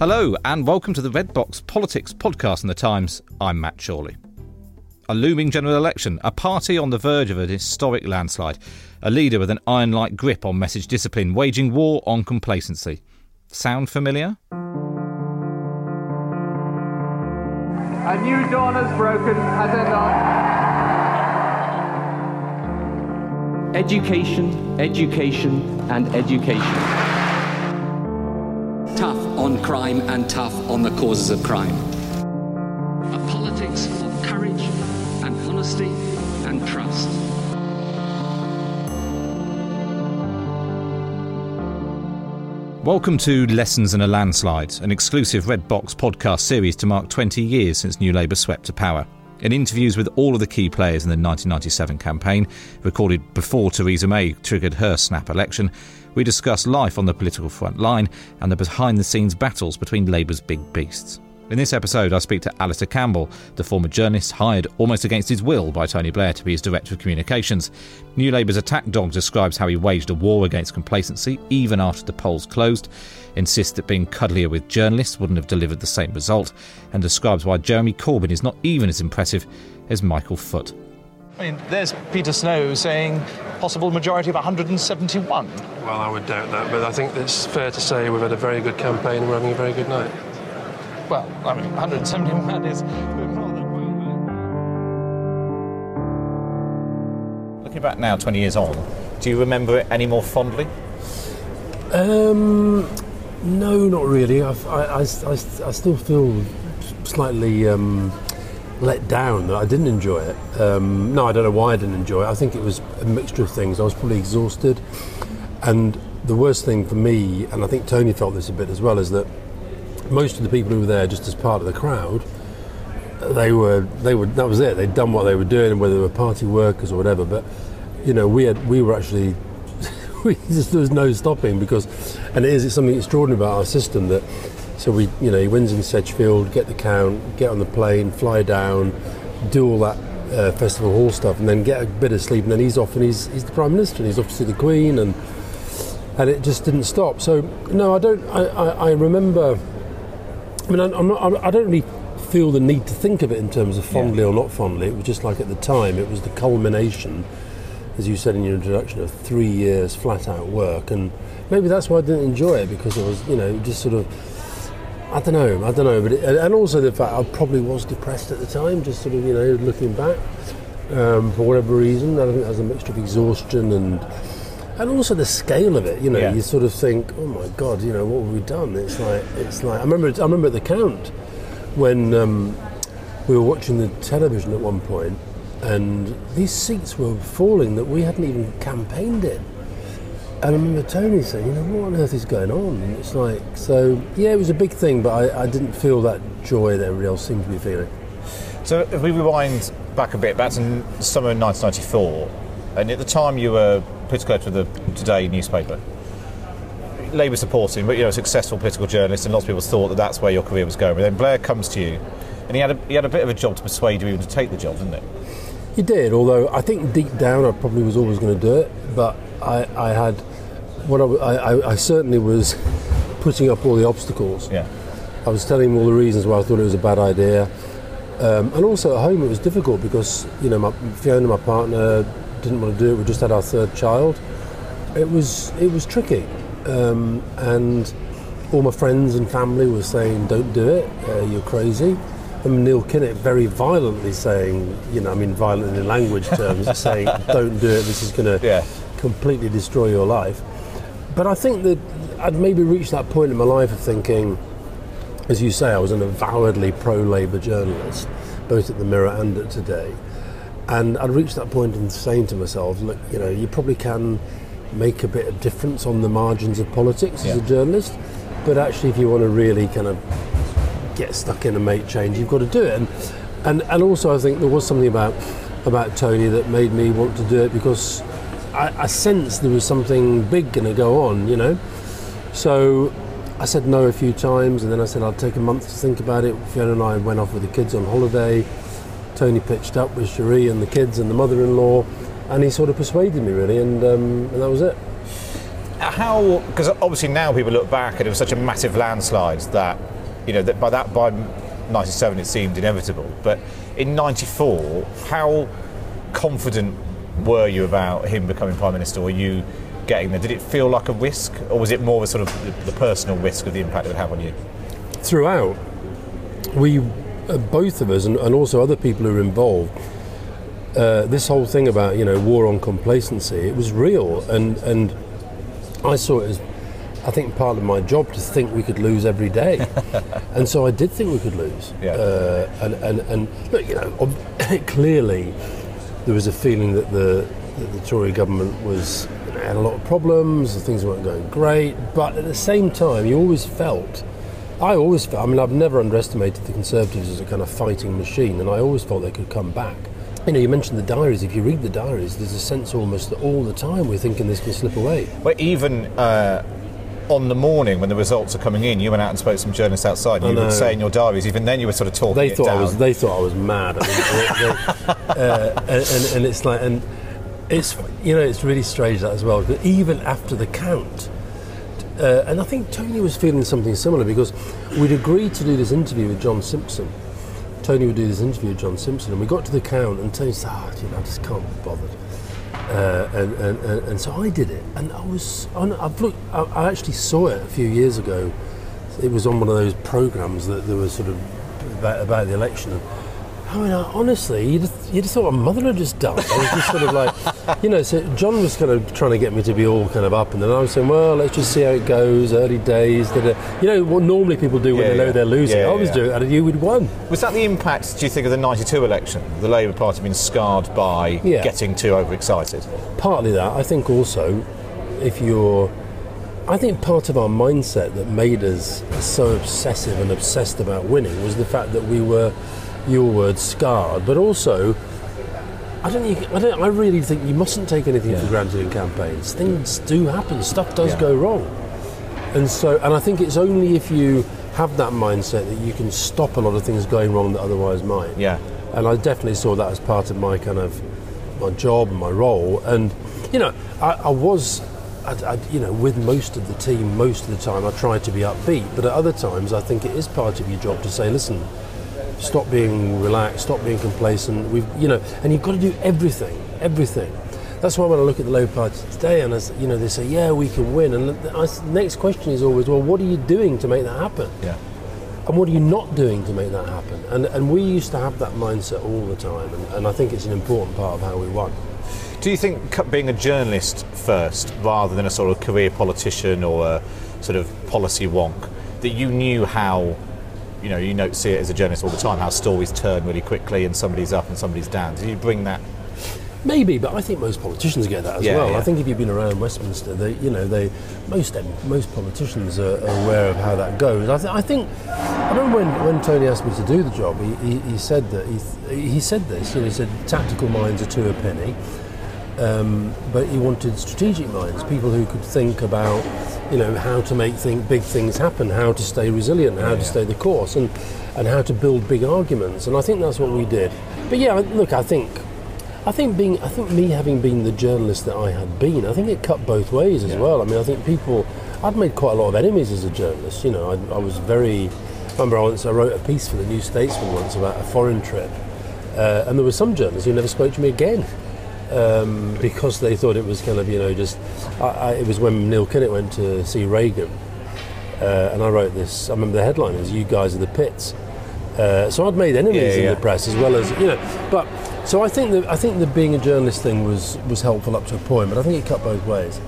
Hello, and welcome to the Red Box Politics podcast in the Times. I'm Matt Chorley. A looming general election, a party on the verge of an historic landslide, a leader with an iron like grip on message discipline, waging war on complacency. Sound familiar? A new dawn has broken, has it not? Education, education, and education tough on crime and tough on the causes of crime. A politics of courage and honesty and trust. Welcome to Lessons in a Landslide, an exclusive Red Box podcast series to mark 20 years since New Labour swept to power. In interviews with all of the key players in the 1997 campaign, recorded before Theresa May triggered her snap election, we discuss life on the political front line and the behind the scenes battles between Labour's big beasts. In this episode, I speak to Alastair Campbell, the former journalist hired almost against his will by Tony Blair to be his Director of Communications. New Labour's attack dog describes how he waged a war against complacency even after the polls closed, insists that being cuddlier with journalists wouldn't have delivered the same result, and describes why Jeremy Corbyn is not even as impressive as Michael Foot. I mean, there's Peter Snow saying possible majority of 171. Well, I would doubt that, but I think it's fair to say we've had a very good campaign and we're having a very good night. Well, I mean, 171 is. Looking back now, 20 years on, do you remember it any more fondly? Um, no, not really. I, I, I, I still feel slightly um, let down that I didn't enjoy it. Um, no, I don't know why I didn't enjoy it. I think it was a mixture of things. I was probably exhausted, and the worst thing for me, and I think Tony felt this a bit as well, is that most of the people who were there just as part of the crowd, they were they were that was it. They'd done what they were doing, whether they were party workers or whatever. But you know, we had we were actually just, there was no stopping because, and it is it's something extraordinary about our system that so we, you know, he wins in Sedgefield, get the count, get on the plane, fly down, do all that uh, festival hall stuff, and then get a bit of sleep, and then he's off, and he's he's the prime minister, and he's off to see the Queen, and and it just didn't stop. So no, I don't. I, I, I remember. I mean, I'm not. I don't really feel the need to think of it in terms of fondly yeah. or not fondly. It was just like at the time, it was the culmination, as you said in your introduction, of three years flat out work, and maybe that's why I didn't enjoy it because it was, you know, just sort of I don't know, I don't know, but it, and also the fact I probably was depressed at the time, just sort of you know looking back um, for whatever reason. I think that was a mixture of exhaustion and and also the scale of it. You know, yeah. you sort of think, oh my god, you know, what have we done? It's like it's like I remember I remember at the count when um, we were watching the television at one point, and these seats were falling that we hadn't even campaigned in. And I remember Tony saying, you know, what on earth is going on? And it's like, so, yeah, it was a big thing, but I, I didn't feel that joy that everybody else seemed to be feeling. So if we rewind back a bit, back to summer 1994, and at the time you were political editor of the Today newspaper, Labour supporting, but you know, a successful political journalist, and lots of people thought that that's where your career was going. But then Blair comes to you, and he had a, he had a bit of a job to persuade you even to take the job, didn't he? He did, although I think deep down I probably was always going to do it, but I, I had what I, I, I certainly was putting up all the obstacles. Yeah. I was telling him all the reasons why I thought it was a bad idea. Um, and also at home it was difficult because, you know, my, Fiona, my partner, didn't want to do it. We just had our third child. It was, it was tricky. Um, and all my friends and family were saying, don't do it, uh, you're crazy. And Neil Kinnock very violently saying, you know, I mean, violent in language terms, saying, don't do it, this is going to Yeah. completely destroy your life. But I think that I'd maybe reached that point in my life of thinking, as you say, I was an avowedly pro Labour journalist, both at the Mirror and at Today. And I'd reached that point in saying to myself, look, you know, you probably can make a bit of difference on the margins of politics as a journalist, but actually, if you want to really kind of get stuck in and make change, you've got to do it. And, and, and also, I think there was something about, about Tony that made me want to do it because I, I sensed there was something big going to go on, you know. So I said no a few times, and then I said I'd take a month to think about it. Fiona and I went off with the kids on holiday. Tony pitched up with Cherie and the kids and the mother-in-law, and he sort of persuaded me really, and, um, and that was it. How? Because obviously now people look back and it was such a massive landslide that, you know, that by that by '97 it seemed inevitable. But in '94, how confident were you about him becoming prime minister? Were you getting there? Did it feel like a risk, or was it more of a sort of the, personal risk of the impact it would have on you? throughout, we, uh, both of us, and, and also other people who were involved, uh, this whole thing about you know war on complacency, it was real, and and I saw it as, I think part of my job to think we could lose every day, and so I did think we could lose. Yeah. Uh, and, and and look, you know, ob- clearly there was a feeling that the that the Tory government was you know, had a lot of problems, and things weren't going great, but at the same time, you always felt. I always felt, I mean, I've never underestimated the Conservatives as a kind of fighting machine, and I always felt they could come back. You know, you mentioned the diaries. If you read the diaries, there's a sense almost that all the time we're thinking this can slip away. But even uh, on the morning when the results are coming in, you went out and spoke to some journalists outside. And you would say in your diaries, even then you were sort of talking They thought I was. They thought I was mad. I mean, they- uh, and, and, and it's like, and it's you know, it's really strange that as well. But even after the count, uh, and I think Tony was feeling something similar because we'd agreed to do this interview with John Simpson. Tony would do this interview with John Simpson, and we got to the count, and Tony said, "Ah, you know, I just can't be bothered." Uh, and, and, and, and so I did it, and I was. On, I've looked. I, I actually saw it a few years ago. It was on one of those programs that there was sort of about, about the election. I mean, I, honestly, you just, you'd have thought my mother had just died. I was just sort of like, you know, so John was kind of trying to get me to be all kind of up, and then I was saying, well, let's just see how it goes, early days. Da, da. You know, what normally people do when Yeah, they know yeah. they're losing. Yeah, I was doing it, and you would won. Was that the impact, do you think, of the 92 election? The Labour Party being scarred by getting too overexcited? partly that. I think also, if you're, I think part of our mindset that made us so obsessive and obsessed about winning was the fact that we were, your word, scarred, but also. I don't, think- I don't. I really think you mustn't take anything for granted in campaigns. Things do happen. Stuff does Yeah. go wrong, and so. And I think it's only if you have that mindset that you can stop a lot of things going wrong that otherwise might. Yeah. And I definitely saw that as part of my kind of my job and my role. And you know, I, I was, I, I, you know, with most of the team most of the time. I tried to be upbeat, but at other times, I think it is part of your job to say, listen, stop being relaxed, stop being complacent. We've, you know, and you've got to do everything, everything. That's why when I look at the Labour Party today, and as, you know, they say, yeah, we can win. And the next question is always, well, what are you doing to make that happen? Yeah. And what are you not doing to make that happen? And, and we used to have that mindset all the time, and, and I think it's an important part of how we won. Do you think being a journalist first, rather than a sort of career politician or a sort of policy wonk, that you knew how, you know, you know, see it as a journalist all the time, how stories turn really quickly and somebody's up and somebody's down. Do you bring that? Maybe, but I think most politicians get that as Yeah, well. yeah. I think if you've been around Westminster, they, you know, they most most politicians are, are aware of how that goes. I, th- I think I remember when, when Tony asked me to do the job, he, he, he said that he, he said this. You know, he said tactical minds are two a penny, um, but he wanted strategic minds, people who could think about, you know, how to make think, big things happen, how to stay resilient, how to stay the course, and and how to build big arguments. And I think that's what we did. But yeah, look, I think I think being, I think me having been the journalist that I had been, I think it cut both ways as Yeah. well. I mean, I think people, I'd made quite a lot of enemies as a journalist. You know, I, I was very. I remember I once I wrote a piece for the New Statesman once about a foreign trip, uh, and there were some journalists who never spoke to me again um, because they thought it was kind of you know just. I, I, it was when Neil Kinnock went to see Reagan, uh, and I wrote this. I remember the headline is "You guys are the pits." Uh, so I'd made enemies Yeah, in the press as well as you know, but so I think that I think that being a journalist thing was was helpful up to a point, but I think it cut both ways.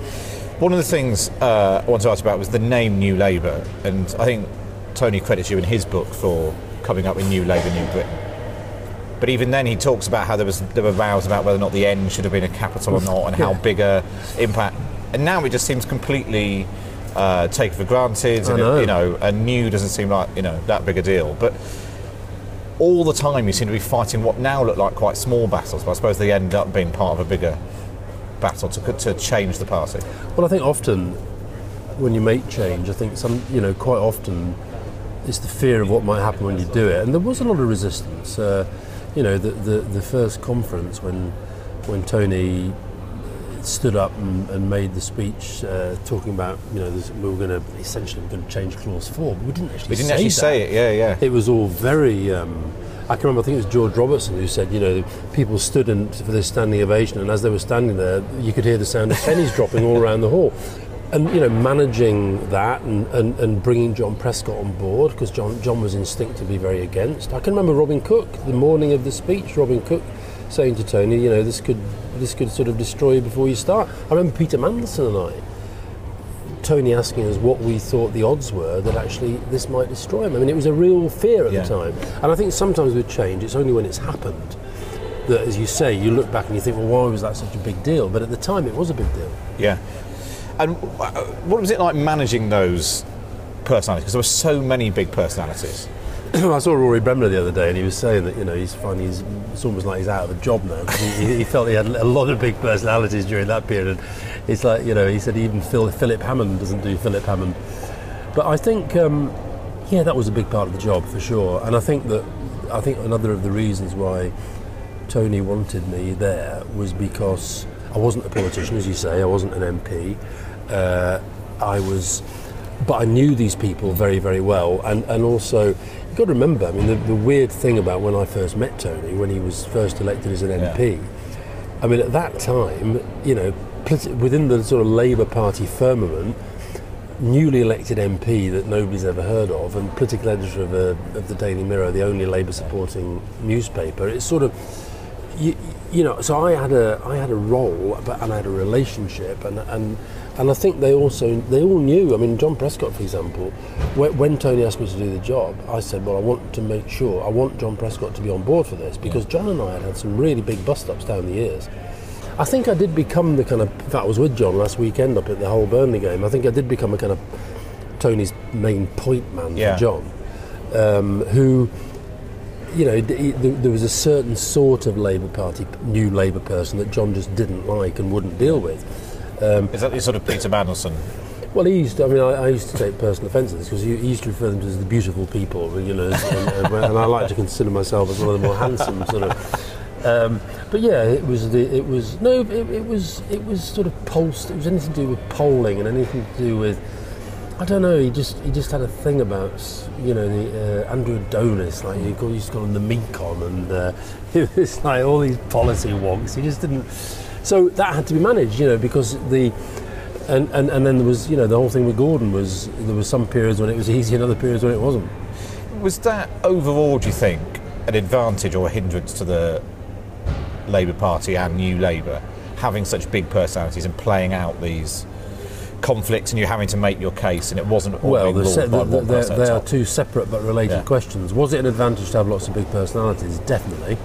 One of the things uh, I wanted to ask about was the name New Labour, and I think Tony credits you in his book for coming up with New Labour, New Britain. But even then, he talks about how there was there were rows about whether or not the N should have been a capital or not, and how big a impact. And now it just seems completely uh, taken for granted, and know. you know, and new doesn't seem like you know that big a deal. But all the time, you seem to be fighting what now look like quite small battles, but I suppose they end up being part of a bigger battle to to change the party. Well, I think often when you make change, I think some, you know, quite often it's the fear of what might happen when you do it, and there was a lot of resistance. Uh, you know, the, the the first conference when when Tony stood up and, and made the speech uh, talking about, you know, this, we were going to essentially going to change clause four, but we didn't actually. We didn't say actually that. say it, yeah, yeah. It was all very. Um, I can remember. I think it was George Robertson who said, you know, people stood in, for this standing ovation, and as they were standing there, you could hear the sound of pennies dropping all around the hall. And you know, managing that and, and, and bringing John Prescott on board because John John was instinctively very against. I can remember Robin Cook the morning of the speech. Robin Cook saying to Tony, you know, this could this could sort of destroy you before you start. I remember Peter Mandelson and I. Tony asking us what we thought the odds were that actually this might destroy him. I mean, it was a real fear at Yeah. the time. And I think sometimes with change, it's only when it's happened that, as you say, you look back and you think, well, why was that such a big deal? But at the time, it was a big deal. Yeah. And uh, what was it like managing those personalities? Because there were so many big personalities. I saw Rory Bremner the other day, and he was saying that you know he's finding he's it's almost like he's out of a job now. He, he felt he had a lot of big personalities during that period. It's like you know he said even Phil, Philip Hammond doesn't do Philip Hammond. But I think um, yeah, that was a big part of the job for sure. And I think that I think another of the reasons why Tony wanted me there was because I wasn't a politician, as you say. I wasn't an MP. Uh, I was, but I knew these people very, very well, and and also you've got to remember. I mean, the, the weird thing about when I first met Tony, when he was first elected as an MP. I mean, at that time, you know, within the sort of Labour Party firmament, newly elected MP that nobody's ever heard of, and political editor of, a, of the Daily Mirror, the only Labour supporting newspaper. It's sort of, you, you know, so I had a I had a role, but and I had a relationship, and and and I think they also they all knew. I mean, John Prescott, for example, when, when Tony asked me to do the job, I said, well, I want to make sure I want John Prescott to be on board for this because John and I had had some really big bust ups down the years. I think I did become the kind of. In fact, I was with John last weekend up at the Hull Burnley game. I think I did become a kind of Tony's main point man Yeah. for John, um, who, you know, there was a certain sort of Labour Party, new Labour person that John just didn't like and wouldn't deal with. Um, Is that sort of Peter Mandelson? well, he used to, I mean, I, I used to take personal offence at this because he, he used to refer them to as the beautiful people, you know, and, and, and I like to consider myself as one of the more handsome sort of. Um, but yeah, it was the it was no, it, it was it was sort of pulsed. It was anything to do with polling and anything to do with I don't know. He just he just had a thing about you know the uh, Andrew Adonis, like he used to call him the Meacon, and uh, it was like all these policy wonks. He just didn't. So that had to be managed, you know, because the and, and, and then there was you know the whole thing with Gordon was there were some periods when it was easy and other periods when it wasn't. Was that overall, do you think, an advantage or a hindrance to the Labour Party and New Labour having such big personalities and playing out these conflicts and you having to make your case and it wasn't all Well, being se- by they're- one they're- they the are two separate but related Yeah. questions. Was it an advantage to have lots of big personalities? Definitely.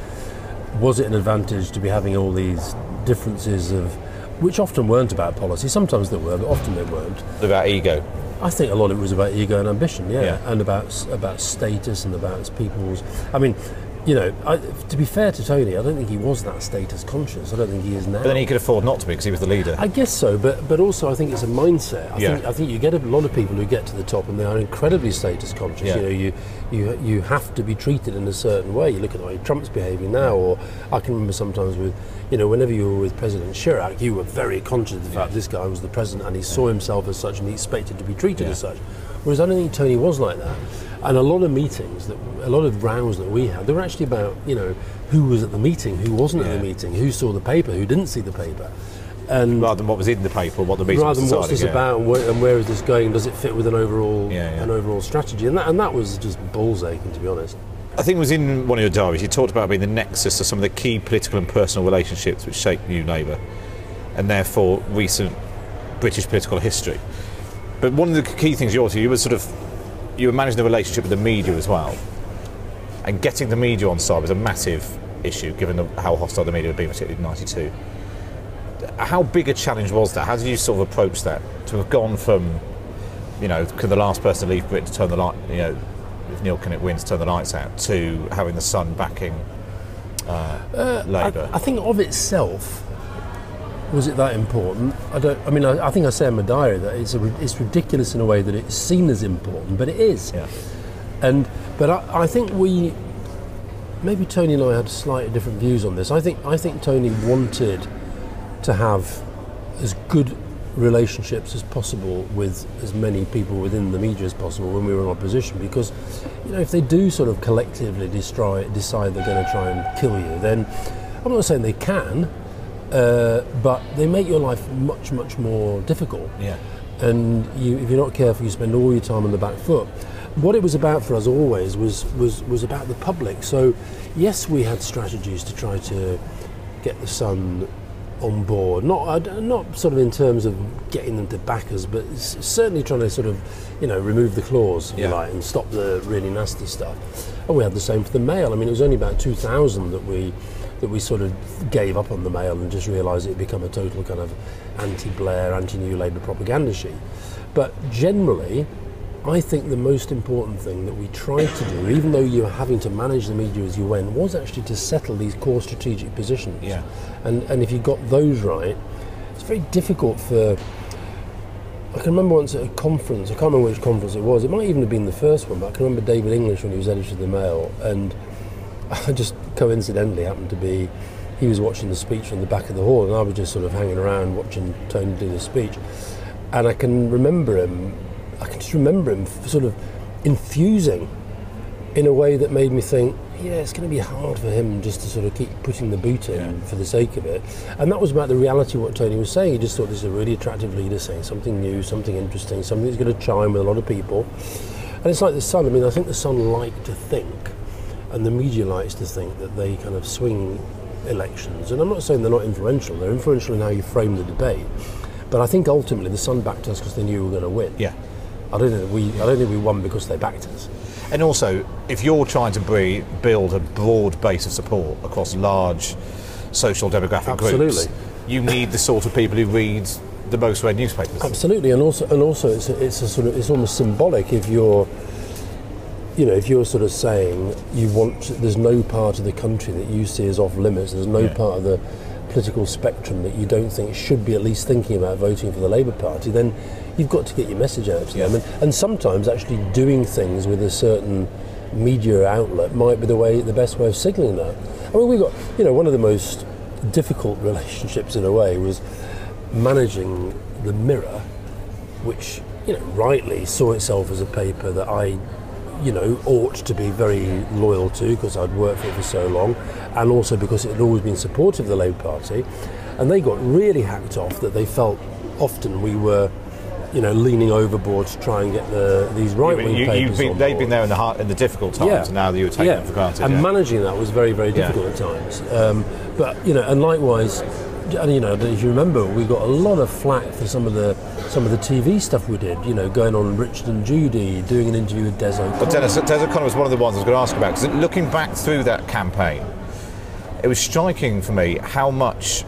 Was it an advantage to be having all these differences of, which often weren't about policy? Sometimes they were, but often they weren't. about ego. I think a lot of it was about ego and ambition, yeah, Yeah. and about about status and about people's. I mean, you know, I, to be fair to Tony, I don't think he was that status conscious. I don't think he is now. But then he could afford not to be because he was the leader. I guess so, but but also I think it's a mindset. I Yeah. think I think you get a lot of people who get to the top and they are incredibly status conscious. Yeah. You know, you you you have to be treated in a certain way. You look at the way Trump's behaving now, or I can remember sometimes with, you know, whenever you were with President Chirac, you were very conscious of the fact this guy was the president and he saw himself as such and he expected to be treated Yeah. as such. Whereas I don't think Tony was like that. And a lot of meetings, that, a lot of rows that we had, they were actually about, you know, who was at the meeting, who wasn't at the meeting, who saw the paper, who didn't see the paper. And Rather than what was in the paper, what the meeting rather was than what's this yeah. about and where, and where is this going? Does it fit with an overall Yeah, yeah. an overall strategy? And that and that was just balls aching to be honest. I think it was in one of your diaries. You talked about being the nexus of some of the key political and personal relationships which shaped New Labour, and therefore recent British political history. But one of the key things you also you were sort of you were managing the relationship with the media as well, and getting the media on side was a massive issue given the, how hostile the media had been, particularly in '92. How big a challenge was that? How did you sort of approach that to have gone from, you know, could the last person leave Britain to turn the light, you know, if Neil Kinnock wins, turn the lights out, to having the Sun backing uh, Labour? I, I think of itself, was it that important? I don't. I mean, I, I think I say in my diary that it's a, it's ridiculous in a way that it's seen as important, but it is. yeah. And but I, I think we maybe Tony and I had slightly different views on this. I think I think Tony wanted to have as good relationships as possible with as many people within the media as possible when we were in opposition because you know if they do sort of collectively destroy decide they're going to try and kill you then I'm not saying they can uh, but they make your life much much more difficult Yeah. and you, if you're not careful, you spend all your time on the back foot. What it was about for us always was, was, was about the public. So, yes, we had strategies to try to get the Sun on board. Not, not sort of in terms of getting them to back us, but certainly trying to sort of, you know, remove the claws, if Yeah. like, and stop the really nasty stuff. And we had the same for the Mail. I mean, it was only about 2000 that we that we sort of gave up on the Mail and just realised it had become a total kind of anti-Blair, anti-New Labour propaganda sheet. But generally, I think the most important thing that we tried to do, even though you were having to manage the media as you went, was actually to settle these core strategic positions. Yeah. And and if you got those right, it's very difficult for. I can remember once at a conference. I can't remember which conference it was. It might even have been the first one, but I can remember David English when he was editor of the Mail, and I just coincidentally happened to be. He was watching the speech from the back of the hall, and I was just sort of hanging around watching Tony do the speech. And I can remember him. I can just remember him sort of infusing in a way that made me think, yeah, it's going to be hard for him just to sort of keep putting the boot in for the sake of it. And that was about the reality of what Tony was saying. He just thought this is a really attractive leader saying something new, something interesting, something that's going to chime with a lot of people. And it's like the Sun. I mean, I think the Sun liked to think, and the media likes to think that they kind of swing elections. And I'm not saying they're not influential. They're influential in how you frame the debate. But I think ultimately the Sun backed us because they knew we were going to win. Yeah. I don't think we. I don't think we won because they backed us. And also, if you're trying to bre- build a broad base of support across large social demographic groups, Absolutely. you need the sort of people who read the most read newspapers. Absolutely, and also and also it's a, it's a sort of it's almost symbolic if you're, you know, if you're sort of saying you want there's no part of the country that you see as off limits. There's no Yeah. part of the political spectrum that you don't think should be at least thinking about voting for the Labour Party. Then you've got to get your message out to them, Yeah. and, and sometimes actually doing things with a certain media outlet might be the way the best way of signalling that. I mean, we've got you know one of the most difficult relationships in a way was managing the Mirror, which you know rightly saw itself as a paper that I, you know, ought to be very loyal to because I'd worked for it for so long, and also because it had always been supportive of the Labour Party, and they got really hacked off that they felt often we were. You know, leaning overboard to try and get the these right wing You- papers been, they've been there in the, hard, in the difficult times, and now that you were taking yeah. them for granted. And yeah. managing that was very, very Yeah. difficult at times. Um, but you know, and likewise, you know, if you remember, we got a lot of flack for some of the some of the TV stuff we did. You know, going on Richard and Judy, doing an interview with Des O'Connor. But Dennis, Des O'Connor was one of the ones I was going to ask about because looking back through that campaign, it was striking for me how much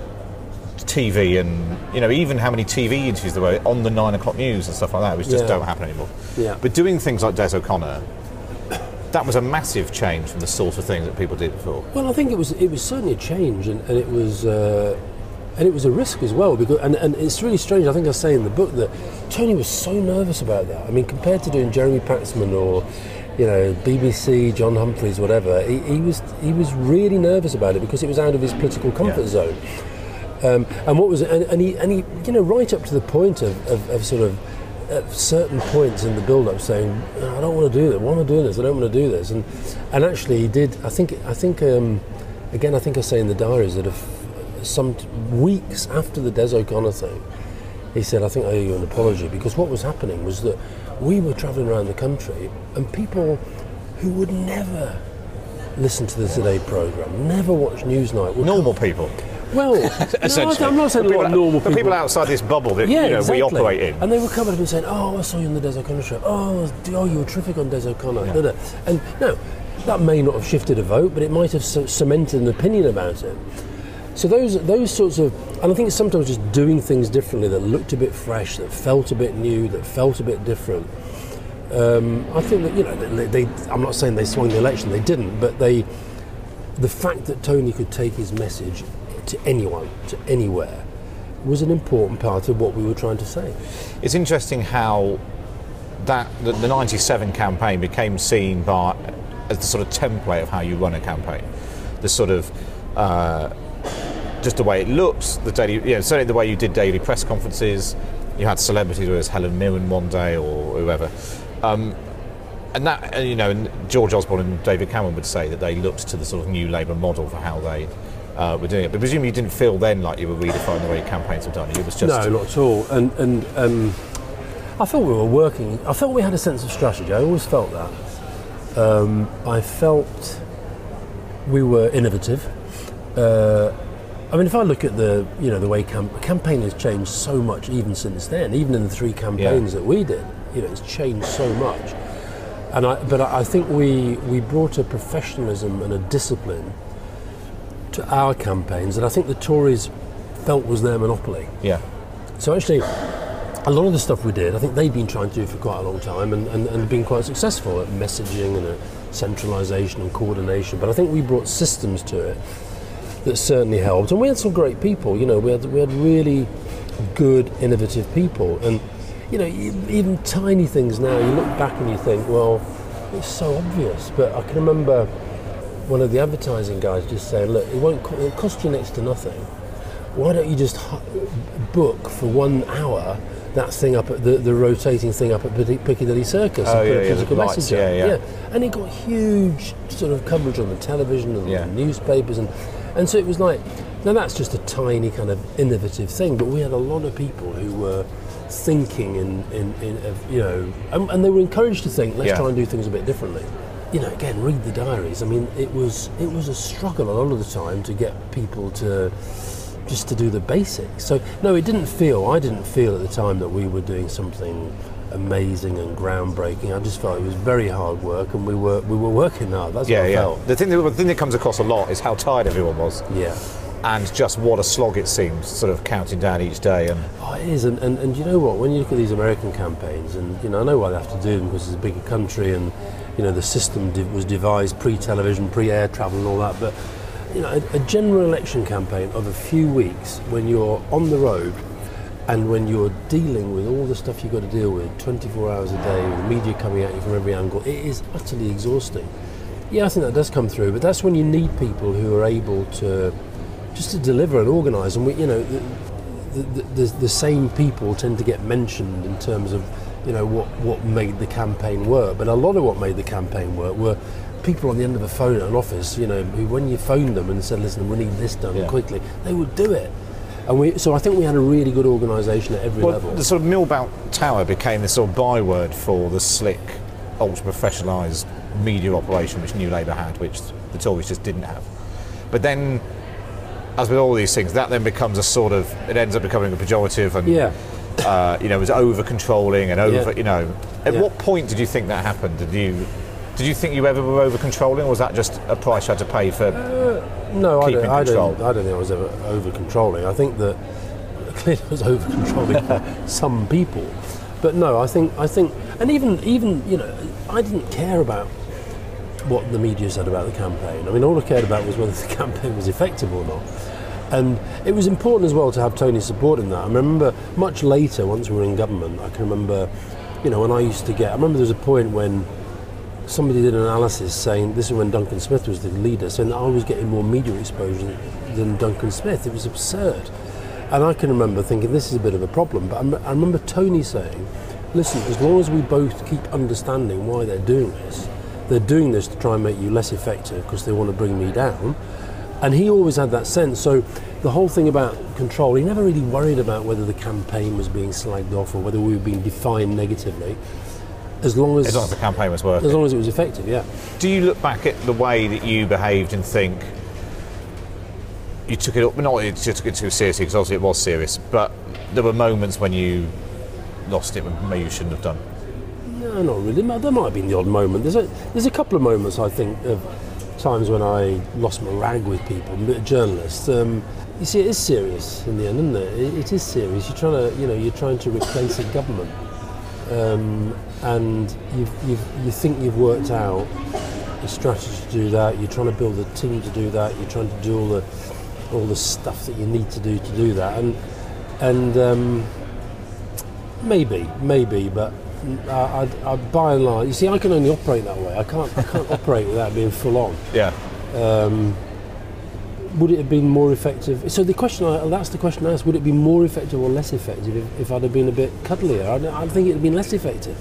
TV and you know even how many TV interviews there were on the nine o'clock news and stuff like that, which just Yeah. don't happen anymore. Yeah. But doing things like Des O'Connor, that was a massive change from the sort of thing that people did before. Well, I think it was it was certainly a change, and, and it was uh, and it was a risk as well. Because and, and it's really strange. I think I say in the book that Tony was so nervous about that. I mean, compared to doing Jeremy Paxman or you know BBC, John Humphrys, whatever, he, he was he was really nervous about it because it was out of his political comfort Yeah. zone. Um, and what was and, and he and he you know right up to the point of, of, of sort of at certain points in the build-up saying I don't want to do this. Why am I doing this? I don't want to do this. And and actually he did. I think I think um, again I think I say in the diaries that if some t- weeks after the Des O'Connor thing, he said I think I owe you an apology because what was happening was that we were travelling around the country and people who would never listen to the Today programme, never watch Newsnight, would Normal people, well, no, essentially. I'm not saying the a lot of people, normal the people outside this bubble that yeah, you know, exactly. we operate in. And they were coming up and saying, "Oh, I saw you on the Des O'Connor show. Oh, oh, you were terrific on Des O'Connor." da, da." And no, that may not have shifted a vote, but it might have cemented an opinion about it. So those those sorts of, and I think sometimes just doing things differently that looked a bit fresh, that felt a bit new, that felt a bit different. Um, I think that you know they, they. I'm not saying they swung the election; they didn't, but they. The fact that Tony could take his message to anyone, to anywhere, was an important part of what we were trying to say. It's interesting how that the, the 97 campaign became seen by as the sort of template of how you run a campaign. The sort of uh, just the way it looks, the daily, you know, certainly the way you did daily press conferences. You had celebrities, whether Helen Mirren one day or whoever. Um, and that, you know, and George Osborne and David Cameron would say that they looked to the sort of new Labour model for how they uh, were doing it. But presumably you didn't feel then like you were redefining the way campaigns were done. It was just no, not at all. And and um, I thought we were working. I felt we had a sense of strategy. I always felt that. Um, I felt we were innovative. Uh, I mean, if I look at the you know the way camp- campaign has changed so much even since then, even in the three campaigns that we did, you know, it's changed so much. And I, but I I think we we brought a professionalism and a discipline to our campaigns that I think the Tories felt was their monopoly. yeah. So actually, a lot of the stuff we did, I think they'd been trying to do for quite a long time and, and, and been quite successful at messaging and at centralisation and coordination. But I think we brought systems to it that certainly helped. And we had some great people. You know, we had we had really good, innovative people. And you know, even tiny things now, you look back and you think, well, it's so obvious. But I can remember one of the advertising guys just saying, look, it won't co- it'll cost you next to nothing why don't you just hu- book for one hour that thing up at the, the rotating thing up at Pic- Piccadilly Circus Oh, and yeah, put a physical lights, message out? yeah, yeah. and it got huge sort of coverage on the television and Yeah. the newspapers and and so it was like now that's just a tiny kind of innovative thing but we had a lot of people who were thinking in, in, in of, you know and, and they were encouraged to think let's Yeah. try and do things a bit differently you know again read the diaries i mean it was it was a struggle a lot of the time to get people to just to do the basics. So no, it didn't feel. I didn't feel at the time that we were doing something amazing and groundbreaking. I just felt it was very hard work, and we were we were working hard. That's Yeah, what I yeah. felt. The thing, that, the thing that comes across a lot is how tired everyone was, Yeah. and just what a slog it seemed, sort of counting down each day. And Oh, it is, and, and, and you know what? When you look at these American campaigns, and you know, I know why they have to do them because it's a bigger country, and you know, the system was devised pre-television, pre-air travel, and all that. But you know, a, a general election campaign of a few weeks when you're on the road and when you're dealing with all the stuff you've got to deal with 24 hours a day, with the media coming at you from every angle, it is utterly exhausting. Yeah, I think that does come through, but that's when you need people who are able to just to deliver and organise. And we, you know, the, the, the, the same people tend to get mentioned in terms of, you know, what, what made the campaign work. But a lot of what made the campaign work were people on the end of a phone at an office, you know, who when you phoned them and said, listen, we need this done Yeah. quickly, they would do it. And we, so I think we had a really good organisation at every well, level. the sort of Millbank Tower became this sort of byword for the slick, ultra professionalised media operation which New Labour had, which the Tories just didn't have. But then, as with all these things, that then becomes a sort of it ends up becoming a pejorative and Yeah. uh, you know, it was over controlling and over, Yeah. you know. At Yeah. what point did you think that happened? Did you did you think you ever were over controlling, or was that just a price you had to pay for? Uh, no, I don't, I, don't, I don't think I was ever over controlling. I think that clearly I was over controlling for some people. But no, I think, I think, and even, even, you know, I didn't care about what the media said about the campaign. I mean, all I cared about was whether the campaign was effective or not. And it was important as well to have Tony's support in that. I remember much later, once we were in government, I can remember, you know, when I used to get, I remember there was a point when somebody did an analysis saying, this is when Duncan Smith was the leader, saying that I was getting more media exposure than Duncan Smith. It was absurd. And I can remember thinking, this is a bit of a problem. But I remember Tony saying, listen, as long as we both keep understanding why they're doing this, they're doing this to try and make you less effective because they want to bring me down. And he always had that sense. So the whole thing about control, he never really worried about whether the campaign was being slagged off or whether we were being defined negatively. As long as, as long as the campaign was working. As long as it was effective, yeah. Do you look back at the way that you behaved and think you took it up? Not you took it too seriously because obviously it was serious, but there were moments when you lost it when maybe you shouldn't have done. No, not really. There might have been the odd moment. There's a there's a couple of moments I think of times when I lost my rag with people, journalists. Um, you see, it is serious in the end, isn't it? it? It is serious. You're trying to, you know, you're trying to replace a government, um, and you've, you've, you think you've worked out a strategy to do that. You're trying to build a team to do that. You're trying to do all the all the stuff that you need to do to do that, and and um, maybe, maybe, but I, I, I, by and large, you see, I can only operate that way. I can't, I can't operate without being full on. Yeah. Um, would it have been more effective? So the question, I, that's the question I asked. Would it be more effective or less effective if, if I'd have been a bit cuddlier? I, I think it'd have been less effective.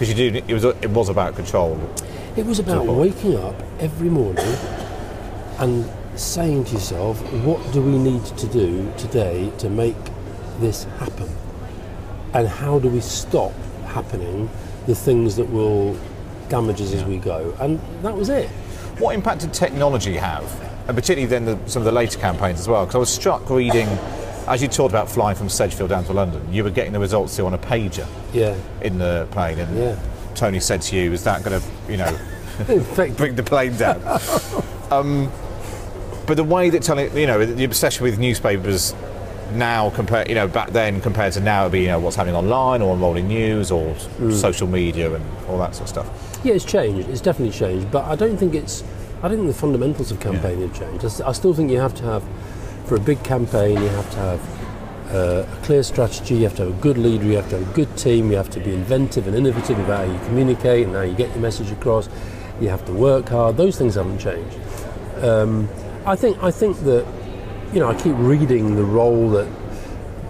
Because you do, it was, it was about control. It was about waking up every morning and saying to yourself, what do we need to do today to make this happen? And how do we stop happening the things that will damage us yeah. as we go. And that was it. What impact did technology have? And particularly then the, some of the later campaigns as well? Because I was struck reading, as you talked about flying from Sedgefield down to London, you were getting the results on a pager yeah. in the plane. And yeah. Tony said to you, is that going to, you know, bring the plane down? um, but the way that Tony, you know, the obsession with newspapers now compared, you know, back then compared to now, it'd be you know what's happening online or on rolling news or mm. social media and all that sort of stuff. Yeah, it's changed. It's definitely changed, but I don't think it's. I don't think the fundamentals of campaigning yeah. have changed. I still think you have to have, for a big campaign, you have to have uh, a clear strategy. You have to have a good leader. You have to have a good team. You have to be inventive and innovative about how you communicate and how you get your message across. You have to work hard. Those things haven't changed. Um, I think. I think that you know, I keep reading the role that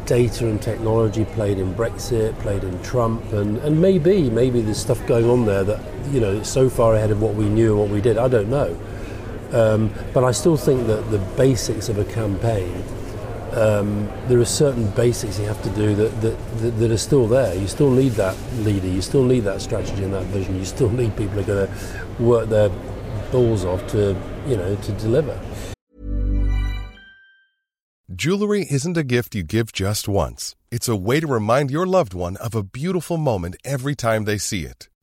data and technology played in Brexit, played in Trump, and, and maybe, maybe there's stuff going on there that, you know, so far ahead of what we knew and what we did. I don't know. Um, but I still think that the basics of a campaign, um, there are certain basics you have to do that, that, that, that, are still there. You still need that leader, you still need that strategy and that vision, you still need people who are going to work their balls off to, you know, to deliver. Jewelry isn't a gift you give just once. It's a way to remind your loved one of a beautiful moment every time they see it.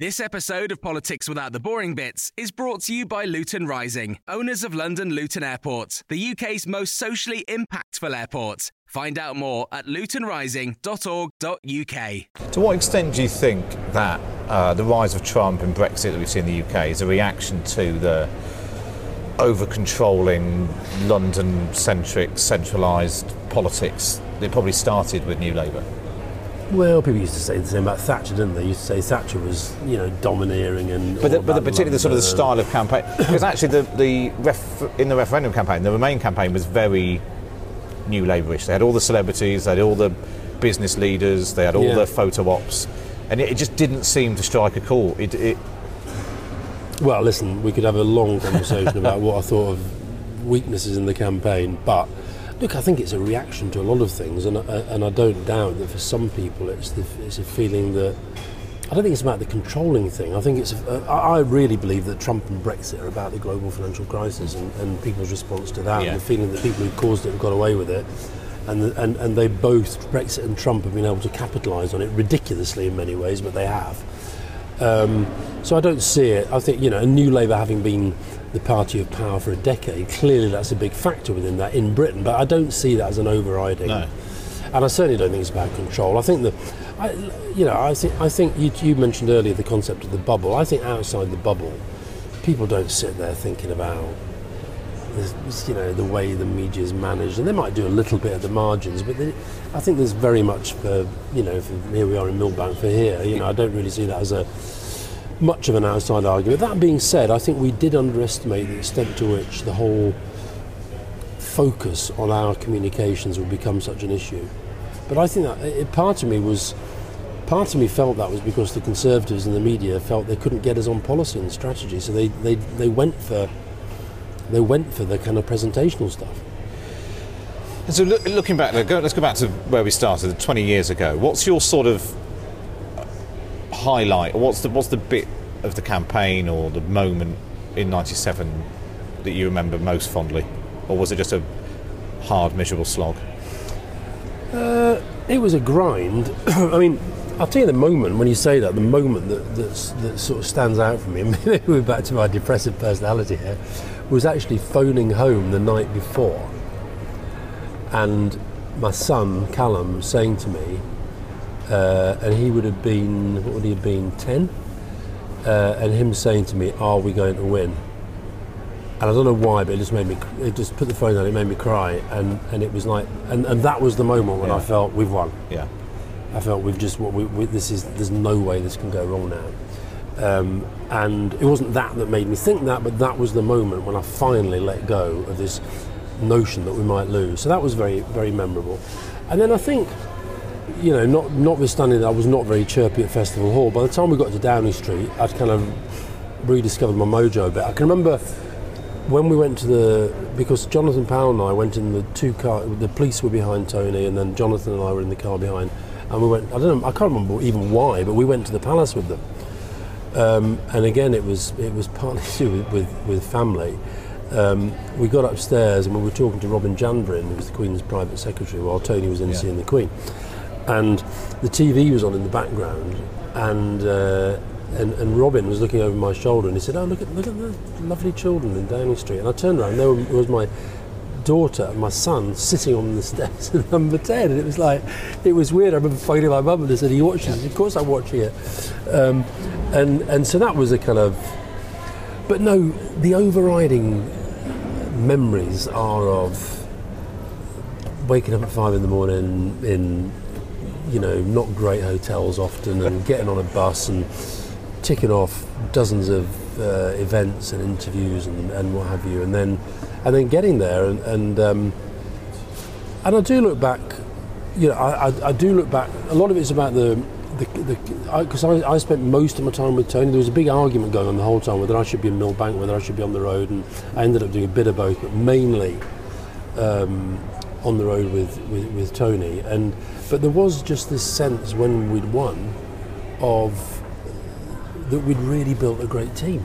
This episode of Politics Without the Boring Bits is brought to you by Luton Rising, owners of London Luton Airport, the UK's most socially impactful airport. Find out more at lutonrising.org.uk. To what extent do you think that uh, the rise of Trump and Brexit that we've seen in the UK is a reaction to the over controlling, London centric, centralised politics it probably started with New Labour. Well, people used to say the same about Thatcher, didn't they? Used to say Thatcher was, you know, domineering and. But, the, but the, particularly the sort of the style of campaign, because actually the, the ref, in the referendum campaign, the Remain campaign was very new Labourish. They had all the celebrities, they had all the business leaders, they had all Yeah. the photo ops, and it, it just didn't seem to strike a chord. It, it, Well, listen, we could have a long conversation about what I thought of weaknesses in the campaign, but look, I think it's a reaction to a lot of things, and, uh, and I don't doubt that for some people it's, the, it's a feeling that. I don't think it's about the controlling thing. I think it's. Uh, I I really believe that Trump and Brexit are about the global financial crisis and, and people's response to that, Yeah. and the feeling that people who caused it have got away with it, and, the, and and they both Brexit and Trump have been able to capitalise on it ridiculously in many ways, but they have. Um, so I don't see it. I think you know, a New Labour having been the party of power for a decade, clearly that's a big factor within that in Britain. But I don't see that as an overriding. No. And I certainly don't think it's about control. I think that, I, you know, I think I think you, you mentioned earlier the concept of the bubble. I think outside the bubble, people don't sit there thinking about. this- You know the way the media is managed, and they might do a little bit at the margins, but they, I think there's very much for you know. For, here we are in Millbank for here. You know, I don't really see that as a much of an outside argument. That being said, I think we did underestimate the extent to which the whole focus on our communications would become such an issue. But I think that it, part of me was, part of me felt that was because the Conservatives and the media felt they couldn't get us on policy and strategy, so they, they, they went for they went for the kind of presentational stuff. And so look, looking back, let's go, let's go back to where we started 20 years ago. What's your sort of highlight, what's the what's the bit of the campaign or the moment in '97 that you remember most fondly, or was it just a hard, miserable slog? Uh, it was a grind. I mean, I'll tell you the moment when you say that. The moment that that sort of stands out for me. Maybe we're back to my depressive personality here. Was actually phoning home the night before, and my son Calum saying to me, uh, and he would have been what would he have been ten, uh, and him saying to me, "Are we going to win?" and I don't know why, but it just made me. It just put the phone down. It made me cry, and, and it was like, and, and that was the moment when I felt we've won. Yeah. I felt we've just what we, we, this is. There's no way this can go wrong now. Um, and it wasn't that that made me think that, but that was the moment when I finally let go of this notion that we might lose. So that was very very memorable. And then I think, you know, not notwithstanding that I was not very chirpy at Festival Hall. By the time we got to Downing Street, I'd kind of rediscovered my mojo a bit. I can remember when we went to the because Jonathan Powell and I went in the two car. The police were behind Tony, and then Jonathan and I were in the car behind, and we went. I don't know. I can't remember even why, but we went to the palace with them. Um, and again, it was it was partly to do with with, with family. Um, we got upstairs and we were talking to Robin Janvrin, who was the Queen's private secretary, while Tony was in Yeah. seeing the Queen. And the TV was on in the background, and, uh, and and Robin was looking over my shoulder, and he said, "Oh, look at look at the lovely children in Downing Street." And I turned around, and there was my daughter and my son sitting on the steps at number 10 and it was like it was weird. I remember phoning my mum and I said are you watching of course I'm watching it. Um, and and so that was a kind of but no the overriding memories are of waking up at five in the morning in you know not great hotels often and getting on a bus and ticking off dozens of uh, events and interviews and, and what have you and then and then getting there and and, um, and I do look back you know I, I, I do look back a lot of it's about the the because I, I, I spent most of my time with Tony. There was a big argument going on the whole time whether I should be in Millbank, whether I should be on the road, and I ended up doing a bit of both, but mainly um, on the road with, with, with Tony. And but there was just this sense when we'd won of that we'd really built a great team.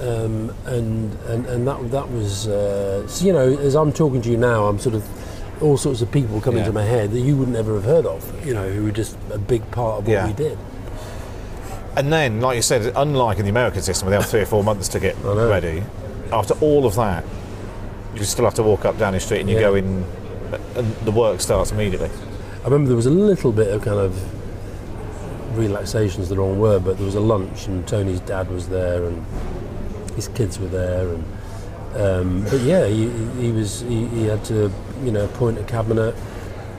Um, and, and and that that was uh, so, you know as I'm talking to you now I'm sort of all sorts of people coming Yeah. to my head that you would never have heard of you know who were just a big part of what Yeah. we did And then, like you said, unlike in the American system, where they have three or four months to get ready, after all of that, you still have to walk up Downing Street and you Yeah. go in, and the work starts immediately. I remember there was a little bit of kind of relaxation is the wrong word but there was a lunch and Tony's dad was there and his kids were there and um, but yeah he, he was he, he had to you know appoint a cabinet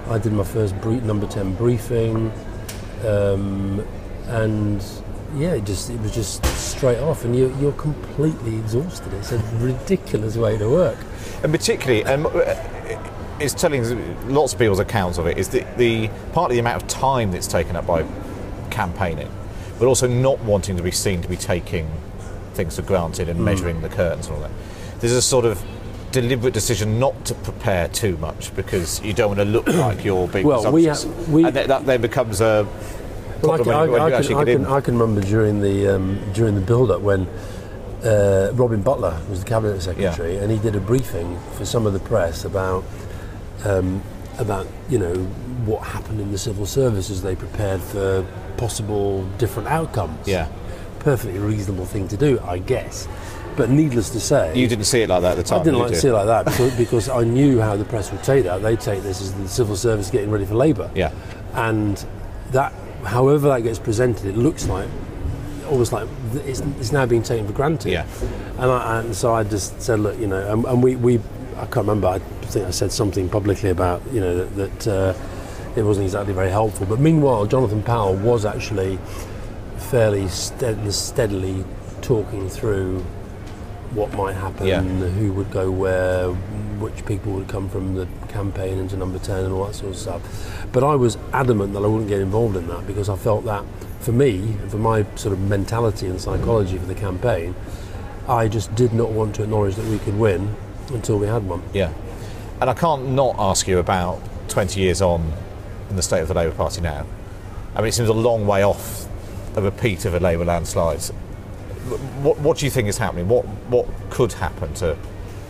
I did my first brief, number 10 briefing um, and yeah it just it was just straight off and you, you're completely exhausted it's a ridiculous way to work And particularly, um, is telling lots of people's accounts of it is the, the partly the amount of time that's taken up by campaigning, but also not wanting to be seen to be taking things for granted and Mm. measuring the curtains and all that. There's a sort of deliberate decision not to prepare too much because you don't want to look like you're being Well, we ha- we- and that, that then becomes a Well, I problem can, I, when, when I you can, actually I, get can, in. I can remember during the um, during the build-up when uh, Robin Butler was the cabinet secretary, and he did a briefing for some of the press about um, about you know what happened in the civil service as they prepared for possible different outcomes. Yeah. perfectly reasonable thing to do, I guess. But needless to say, You didn't see it like that at the time. I didn't did like to see it like that because, because I knew how the press would take that. They take this as the civil service getting ready for Labour. Yeah. And that, however that gets presented, it looks like almost like it's, it's now being taken for granted. Yeah. And, I, and so I just said, look, you know, and, and we, we, I can't remember. I think I said something publicly about you know that, that uh, it wasn't exactly very helpful. But meanwhile, Jonathan Powell was actually fairly stead- steadily talking through what might happen, Yeah. who would go where, which people would come from the campaign into number 10 and all that sort of stuff. But I was adamant that I wouldn't get involved in that because I felt that for me, for my sort of mentality and psychology for the campaign, I just did not want to acknowledge that we could win until we had one. Yeah. And I can't not ask you about 20 years on in the state of the Labour Party now. I mean, it seems a long way off a repeat of a Labour landslide. What, what do you think is happening? What, what could happen to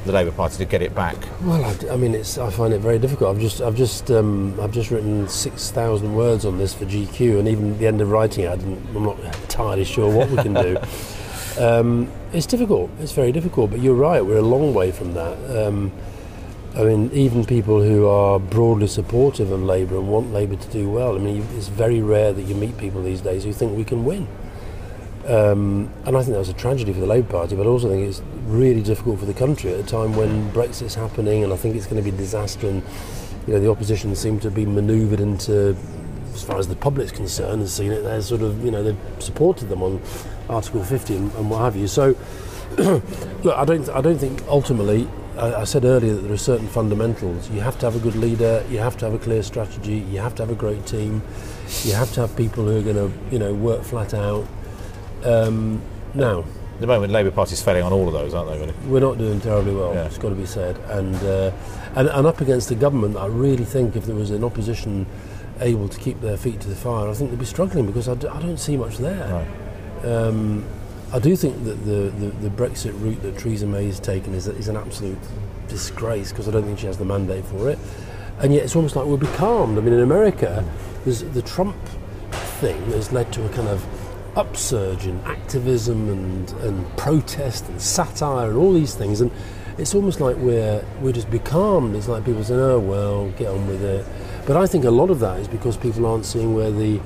the Labour Party to get it back? Well, I mean, it's. I find it very difficult. I've just, I've just, um, I've just written six thousand words on this for GQ, and even at the end of writing it, I didn't, I'm not entirely sure what we can do. um, it's difficult. It's very difficult. But you're right. We're a long way from that. Um, I mean, even people who are broadly supportive of Labour and want Labour to do well. I mean, it's very rare that you meet people these days who think we can win. Um, and I think that was a tragedy for the Labour Party, but I also think it's really difficult for the country at a time when Brexit's happening, and I think it's going to be a disaster. And you know, the opposition seem to be manoeuvred into, as far as the public's concerned, has seen it. They're sort of, you know, they've supported them on Article 50 and, and what have you. So, look, I don't, I don't think ultimately. I, I said earlier that there are certain fundamentals. You have to have a good leader. You have to have a clear strategy. You have to have a great team. You have to have people who are going to, you know, work flat out. Um, now, At the moment, Labour Party's failing on all of those, aren't they, really? we're not doing terribly well. Yeah. It's got to be said, and, uh, and and up against the government, I really think if there was an opposition able to keep their feet to the fire, I think they'd be struggling because I, d- I don't see much there. Um, I do think that the, the, the Brexit route that Theresa May has taken is, is an absolute disgrace because I don't think she has the mandate for it. And yet it's almost like we're becalmed. I mean, in America, there's the Trump thing has led to a kind of upsurge in activism and, and protest and satire and all these things. And it's almost like we're, we're just becalmed. It's like people saying, oh, well, get on with it. But I think a lot of that is because people aren't seeing where the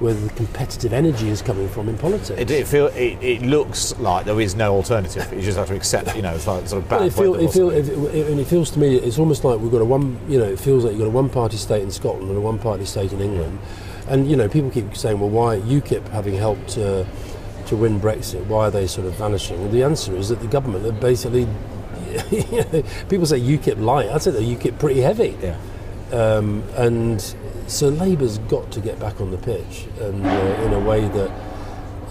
where the competitive energy is coming from in politics. It, it, feel, it, it looks like there is no alternative. You just have to accept, you know, it's like sort of bad Well, it, feel, it, feel, it, it, and it feels to me it's almost like we've got a one you know it feels like you've got a one party state in Scotland and a one party state in England and you know people keep saying well why UKIP having helped to to win Brexit why are they sort of vanishing and the answer is that the government are basically people say UKIP light I'd say they're UKIP pretty heavy Yeah. um, and so Labour's got to get back on the pitch and uh, in a way that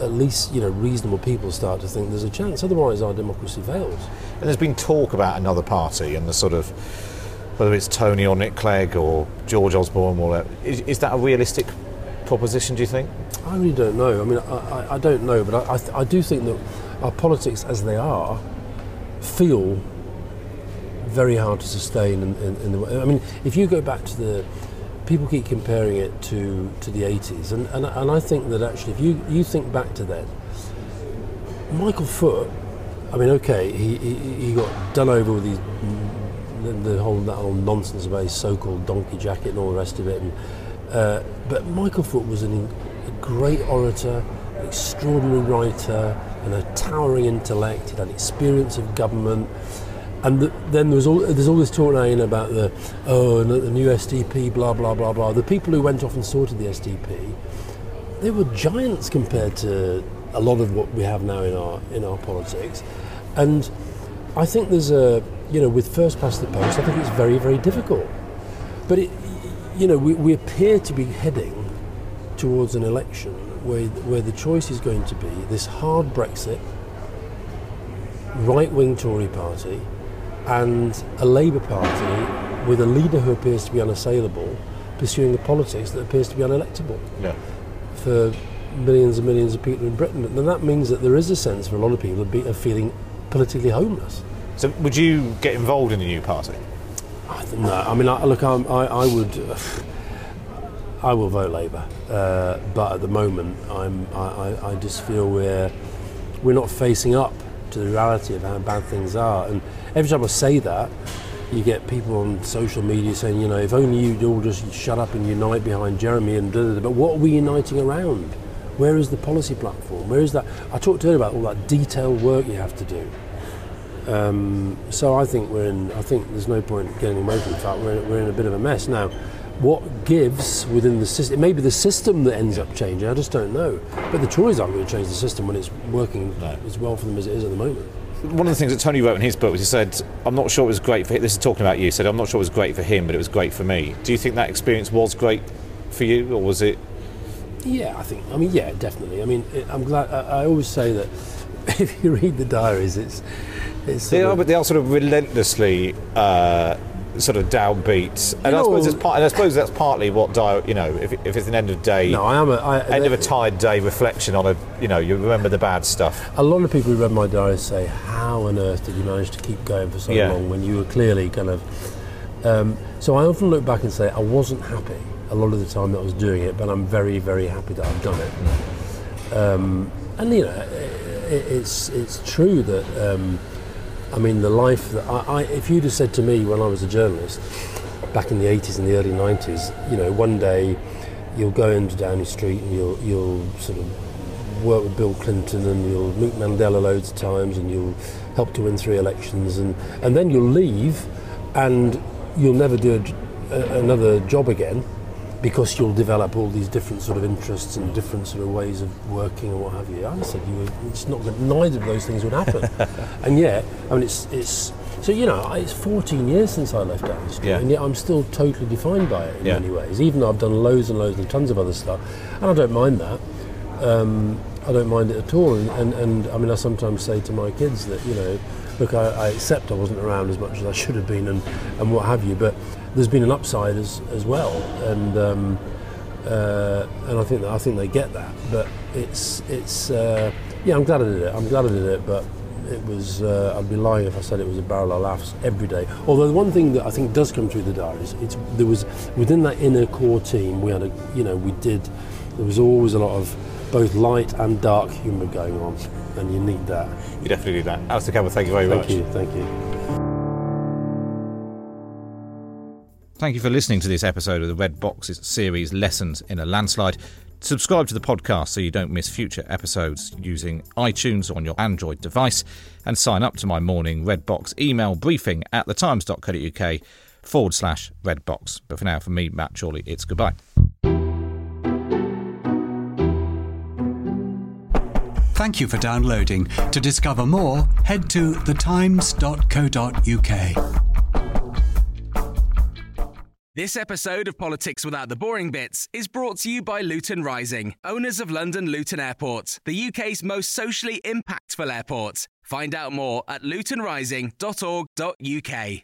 at least you know reasonable people start to think there's a chance otherwise our democracy fails And there's been talk about another party and the sort of whether it's Tony or Nick Clegg or George Osborne or. Is, is that a realistic proposition? Do you think? I really don't know. I mean, I, I, I don't know, but I, I, th- I do think that our politics, as they are, feel very hard to sustain. In, in, in the way. I mean, if you go back to the, people keep comparing it to, to the 80s, and, and, and I think that actually, if you, you think back to then, Michael Foot, I mean, okay, he, he, he got done over with the, the whole that whole nonsense about his so-called donkey jacket and all the rest of it. And, uh, but Michael Foot was an, a great orator, extraordinary writer, and a towering intellect. He had experience of government. And the, then there was all, there's all this talk now about the oh and the new SDP blah blah blah blah. The people who went off and sorted the SDP, they were giants compared to a lot of what we have now in our in our politics, and I think there's a, you know, with first past the post, I think it's very, very difficult. But, it, you know, we, we appear to be heading towards an election where, where the choice is going to be this hard Brexit, right wing Tory party, and a Labour Party with a leader who appears to be unassailable, pursuing a politics that appears to be unelectable Yeah. for millions and millions of people in Britain. And that means that there is a sense for a lot of people of, be, of feeling politically homeless. So, would you get involved in a new party? I no, I mean, I, look, I'm, I, I would, uh, I will vote Labour, uh, but at the moment, I'm, I, I, I just feel we're, we're not facing up to the reality of how bad things are. And every time I say that, you get people on social media saying, you know, if only you'd all just shut up and unite behind Jeremy and blah, blah, blah. But what are we uniting around? Where is the policy platform? Where is that? I talked earlier about all that detailed work you have to do. Um, so I think we're in. I think there's no point getting away from the fact we're in, we're in a bit of a mess now. What gives within the system? It may be the system that ends up changing. I just don't know. But the Tories aren't going to change the system when it's working as well for them as it is at the moment. One of the things that Tony wrote in his book was he said, "I'm not sure it was great for him. this is talking about you." He said, "I'm not sure it was great for him, but it was great for me." Do you think that experience was great for you, or was it? Yeah, I think. I mean, yeah, definitely. I mean, I'm glad. I, I always say that if you read the diaries, it's it's. They are, of- but they are sort of relentlessly uh, sort of downbeat, and I know- suppose it's part, and I suppose that's partly what di- you know. If, if it's an end of day, No, I am a- I- end of a tired day reflection on a you know you remember the bad stuff. A lot of people who read my diary say, "How on earth did you manage to keep going for so Yeah. long when you were clearly kind of?" Um, so I often look back and say, "I wasn't happy a lot of the time that I was doing it, but I'm very, very happy that I've done it." Um, and you know, i it's it's true that um, I mean the life that I, I, if you'd have said to me when I was a journalist back in the 80s and the early 90s, you know, one day you'll go into Downing Street and you'll you'll sort of work with Bill Clinton and you'll meet Mandela loads of times and you'll help to win three elections and, and then you'll leave and you'll never do a a- another job again because you'll develop all these different sort of interests and different sort of ways of working and what have you. I said you were, it's not good. Neither of those things would happen. and yet, I mean, it's it's so you know, it's 14 years since I left Downing Street, Yeah. and yet I'm still totally defined by it in Yeah. many ways. Even though I've done loads and loads and tons of other stuff, and I don't mind that. Um, I don't mind it at all. And, and, and I mean, I sometimes say to my kids that you know, look, I, I accept I wasn't around as much as I should have been, and, and what have you. But there's been an upside as as well, and um, uh, and I think that I think they get that. But it's it's uh, yeah, I'm glad I did it. I'm glad I did it, but. It was. Uh, I'd be lying if I said it was a barrel of laughs every day. Although the one thing that I think does come through the diaries, it's there was within that inner core team. We had a, you know, we did. There was always a lot of both light and dark humour going on, and you need that. You definitely need that. Alastair Campbell, thank you very Thank much. you. Thank you. Thank you for listening to this episode of the Red Boxes series Lessons in a Landslide. Subscribe to the podcast so you don't miss future episodes using iTunes on your Android device and sign up to my morning Red Box email briefing at thetimes.co.uk forward slash Red Box. But for now, for me, Matt Chorley, it's goodbye. Thank you for downloading. To discover more, head to thetimes.co.uk. This episode of Politics Without the Boring Bits is brought to you by Luton Rising, owners of London Luton Airport, the UK's most socially impactful airport. Find out more at lutonrising.org.uk.